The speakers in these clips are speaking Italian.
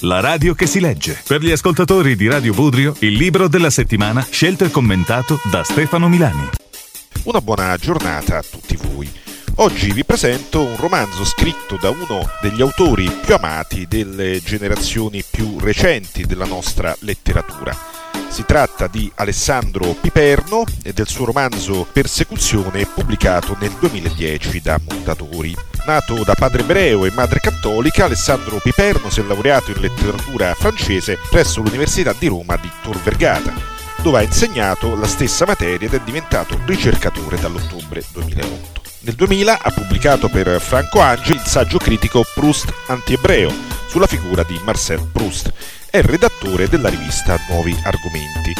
La radio che si legge. Per gli ascoltatori di Radio Budrio, il libro della settimana scelto e commentato da Stefano Milani. Una buona giornata a tutti voi. Oggi vi presento un romanzo scritto da uno degli autori più amati delle generazioni più recenti della nostra letteratura. Si tratta di Alessandro Piperno e del suo romanzo Persecuzione pubblicato nel 2010 da Mondadori. Nato da padre ebreo e madre cattolica, Alessandro Piperno si è laureato in letteratura francese presso l'Università di Roma di Tor Vergata, dove ha insegnato la stessa materia ed è diventato ricercatore dall'ottobre 2008. Nel 2000 ha pubblicato per Franco Angi il saggio critico Proust antiebreo sulla figura di Marcel Proust è redattore della rivista Nuovi Argomenti.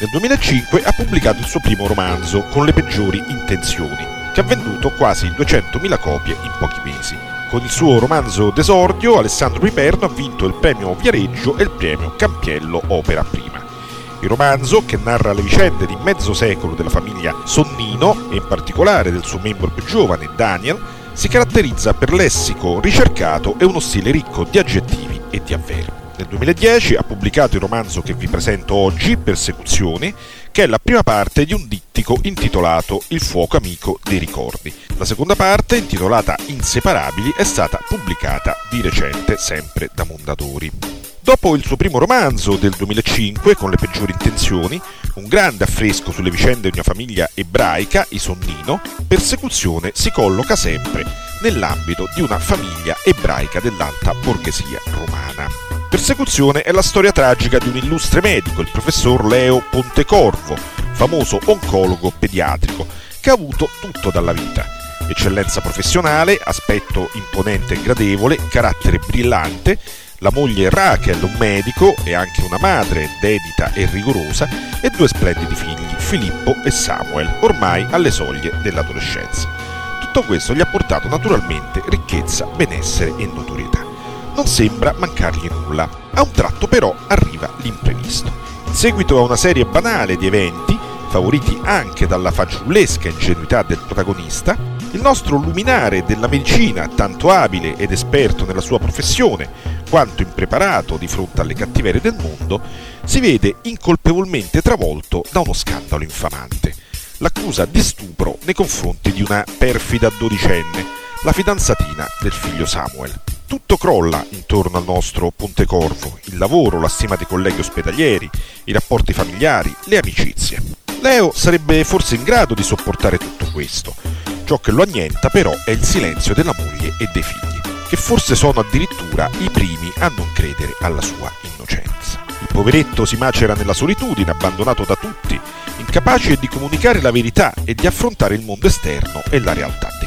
Nel 2005 ha pubblicato il suo primo romanzo, Con le peggiori intenzioni, che ha venduto quasi 200.000 copie in pochi mesi. Con il suo romanzo d'esordio, Alessandro Piperno ha vinto il premio Viareggio e il premio Campiello Opera Prima. Il romanzo, che narra le vicende di mezzo secolo della famiglia Sonnino e in particolare del suo membro più giovane, Daniel, si caratterizza per lessico ricercato e uno stile ricco di aggettivi e di avverbi. Nel 2010 ha pubblicato il romanzo che vi presento oggi, Persecuzioni, che è la prima parte di un dittico intitolato Il fuoco amico dei ricordi. La seconda parte, intitolata Inseparabili, è stata pubblicata di recente sempre da Mondadori. Dopo il suo primo romanzo del 2005, Con le peggiori intenzioni, un grande affresco sulle vicende di una famiglia ebraica, i Sonnino, Persecuzione si colloca sempre nell'ambito di una famiglia ebraica dell'alta borghesia romana. Persecuzione è la storia tragica di un illustre medico, il professor Leo Pontecorvo, famoso oncologo pediatrico, che ha avuto tutto dalla vita. Eccellenza professionale, aspetto imponente e gradevole, carattere brillante, la moglie Rachel, un medico e anche una madre dedita e rigorosa, e due splendidi figli, Filippo e Samuel, ormai alle soglie dell'adolescenza. Tutto questo gli ha portato naturalmente ricchezza, benessere e notorietà non sembra mancargli nulla. A un tratto però arriva l'imprevisto. In seguito a una serie banale di eventi, favoriti anche dalla fanciullesca ingenuità del protagonista, il nostro luminare della medicina, tanto abile ed esperto nella sua professione, quanto impreparato di fronte alle cattiverie del mondo, si vede incolpevolmente travolto da uno scandalo infamante. L'accusa di stupro nei confronti di una perfida dodicenne, la fidanzatina del figlio Samuel. Tutto crolla intorno al nostro Pontecorvo, il lavoro, la stima dei colleghi ospedalieri, i rapporti familiari, le amicizie. Leo sarebbe forse in grado di sopportare tutto questo. Ciò che lo annienta però è il silenzio della moglie e dei figli, che forse sono addirittura i primi a non credere alla sua innocenza. Il poveretto si macera nella solitudine, abbandonato da tutti, incapace di comunicare la verità e di affrontare il mondo esterno e la realtà.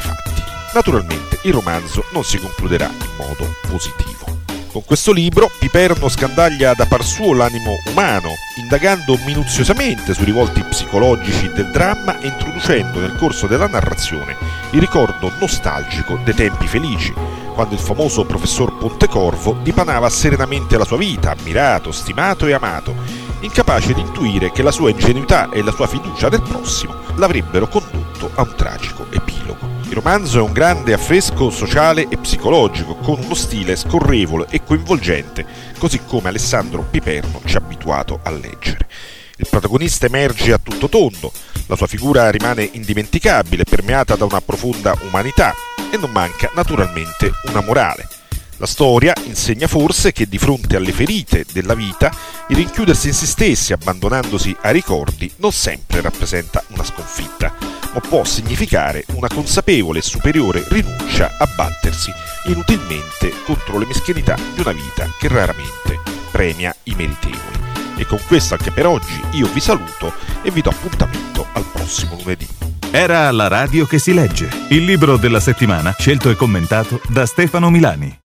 Naturalmente il romanzo non si concluderà in modo positivo. Con questo libro Piperno scandaglia da par suo l'animo umano, indagando minuziosamente sui rivolti psicologici del dramma e introducendo nel corso della narrazione il ricordo nostalgico dei tempi felici, quando il famoso professor Pontecorvo dipanava serenamente la sua vita, ammirato, stimato e amato, incapace di intuire che la sua ingenuità e la sua fiducia nel prossimo l'avrebbero condotto a un tragico epilogo. Il romanzo è un grande affresco sociale e psicologico, con uno stile scorrevole e coinvolgente, così come Alessandro Piperno ci ha abituato a leggere. Il protagonista emerge a tutto tondo, la sua figura rimane indimenticabile, permeata da una profonda umanità e non manca naturalmente una morale. La storia insegna forse che di fronte alle ferite della vita, il rinchiudersi in se stessi abbandonandosi ai ricordi non sempre rappresenta una sconfitta, ma può significare una consapevole e superiore rinuncia a battersi inutilmente contro le meschinità di una vita che raramente premia i meritevoli. E con questo anche per oggi io vi saluto e vi do appuntamento al prossimo lunedì. Era la radio che si legge, il libro della settimana scelto e commentato da Stefano Milani.